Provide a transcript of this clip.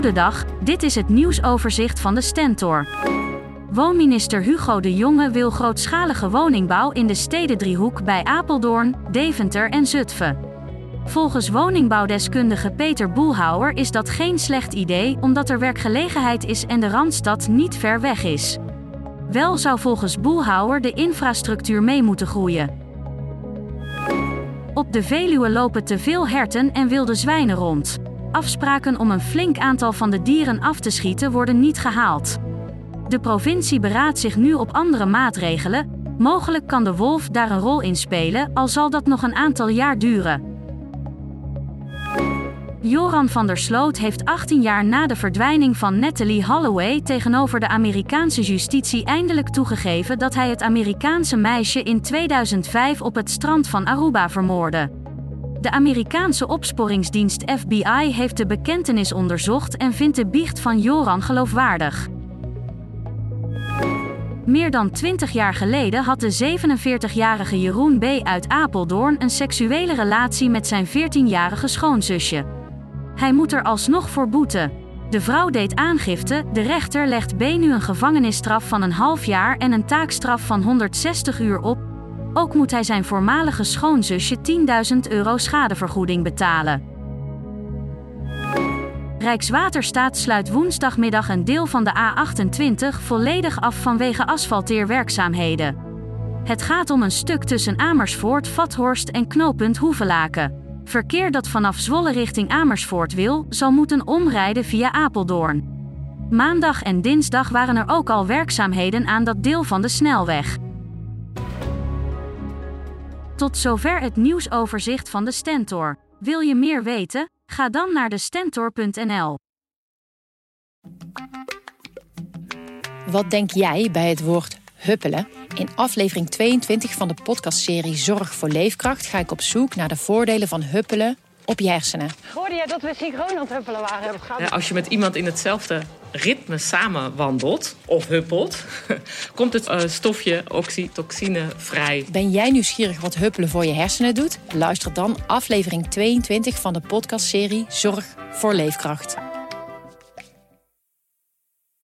Goedendag, dit is het nieuwsoverzicht van de Stentor. Woonminister Hugo de Jonge wil grootschalige woningbouw in de stedendriehoek bij Apeldoorn, Deventer en Zutphen. Volgens woningbouwdeskundige Peter Boelhouwer is dat geen slecht idee omdat er werkgelegenheid is en de Randstad niet ver weg is. Wel zou volgens Boelhouwer de infrastructuur mee moeten groeien. Op de Veluwe lopen te veel herten en wilde zwijnen rond. Afspraken om een flink aantal van de dieren af te schieten worden niet gehaald. De provincie beraadt zich nu op andere maatregelen. Mogelijk kan de wolf daar een rol in spelen, al zal dat nog een aantal jaar duren. Joran van der Sloot heeft 18 jaar na de verdwijning van Natalie Holloway tegenover de Amerikaanse justitie eindelijk toegegeven dat hij het Amerikaanse meisje in 2005 op het strand van Aruba vermoordde. De Amerikaanse opsporingsdienst FBI heeft de bekentenis onderzocht en vindt de biecht van Joran geloofwaardig. Meer dan 20 jaar geleden had de 47-jarige Jeroen B. uit Apeldoorn een seksuele relatie met zijn 14-jarige schoonzusje. Hij moet er alsnog voor boeten. De vrouw deed aangifte, de rechter legt B. nu een gevangenisstraf van een half jaar en een taakstraf van 160 uur op. Ook moet hij zijn voormalige schoonzusje 10.000 euro schadevergoeding betalen. Rijkswaterstaat sluit woensdagmiddag een deel van de A28 volledig af vanwege asfalteerwerkzaamheden. Het gaat om een stuk tussen Amersfoort, Vathorst en knooppunt Hoevelaken. Verkeer dat vanaf Zwolle richting Amersfoort wil, zal moeten omrijden via Apeldoorn. Maandag en dinsdag waren er ook al werkzaamheden aan dat deel van de snelweg. Tot zover het nieuwsoverzicht van de Stentor. Wil je meer weten? Ga dan naar de stentor.nl. Wat denk jij bij het woord huppelen? In aflevering 22 van de podcastserie Zorg voor Leefkracht ga ik op zoek naar de voordelen van huppelen op je hersenen. Hoorde jij dat we synchroon aan het huppelen waren? Ja, als je met iemand in hetzelfde ritme samen wandelt of huppelt, komt het uh, stofje oxytocine vrij. Ben jij nieuwsgierig wat huppelen voor je hersenen doet? Luister dan aflevering 22 van de podcastserie Zorg voor Leefkracht.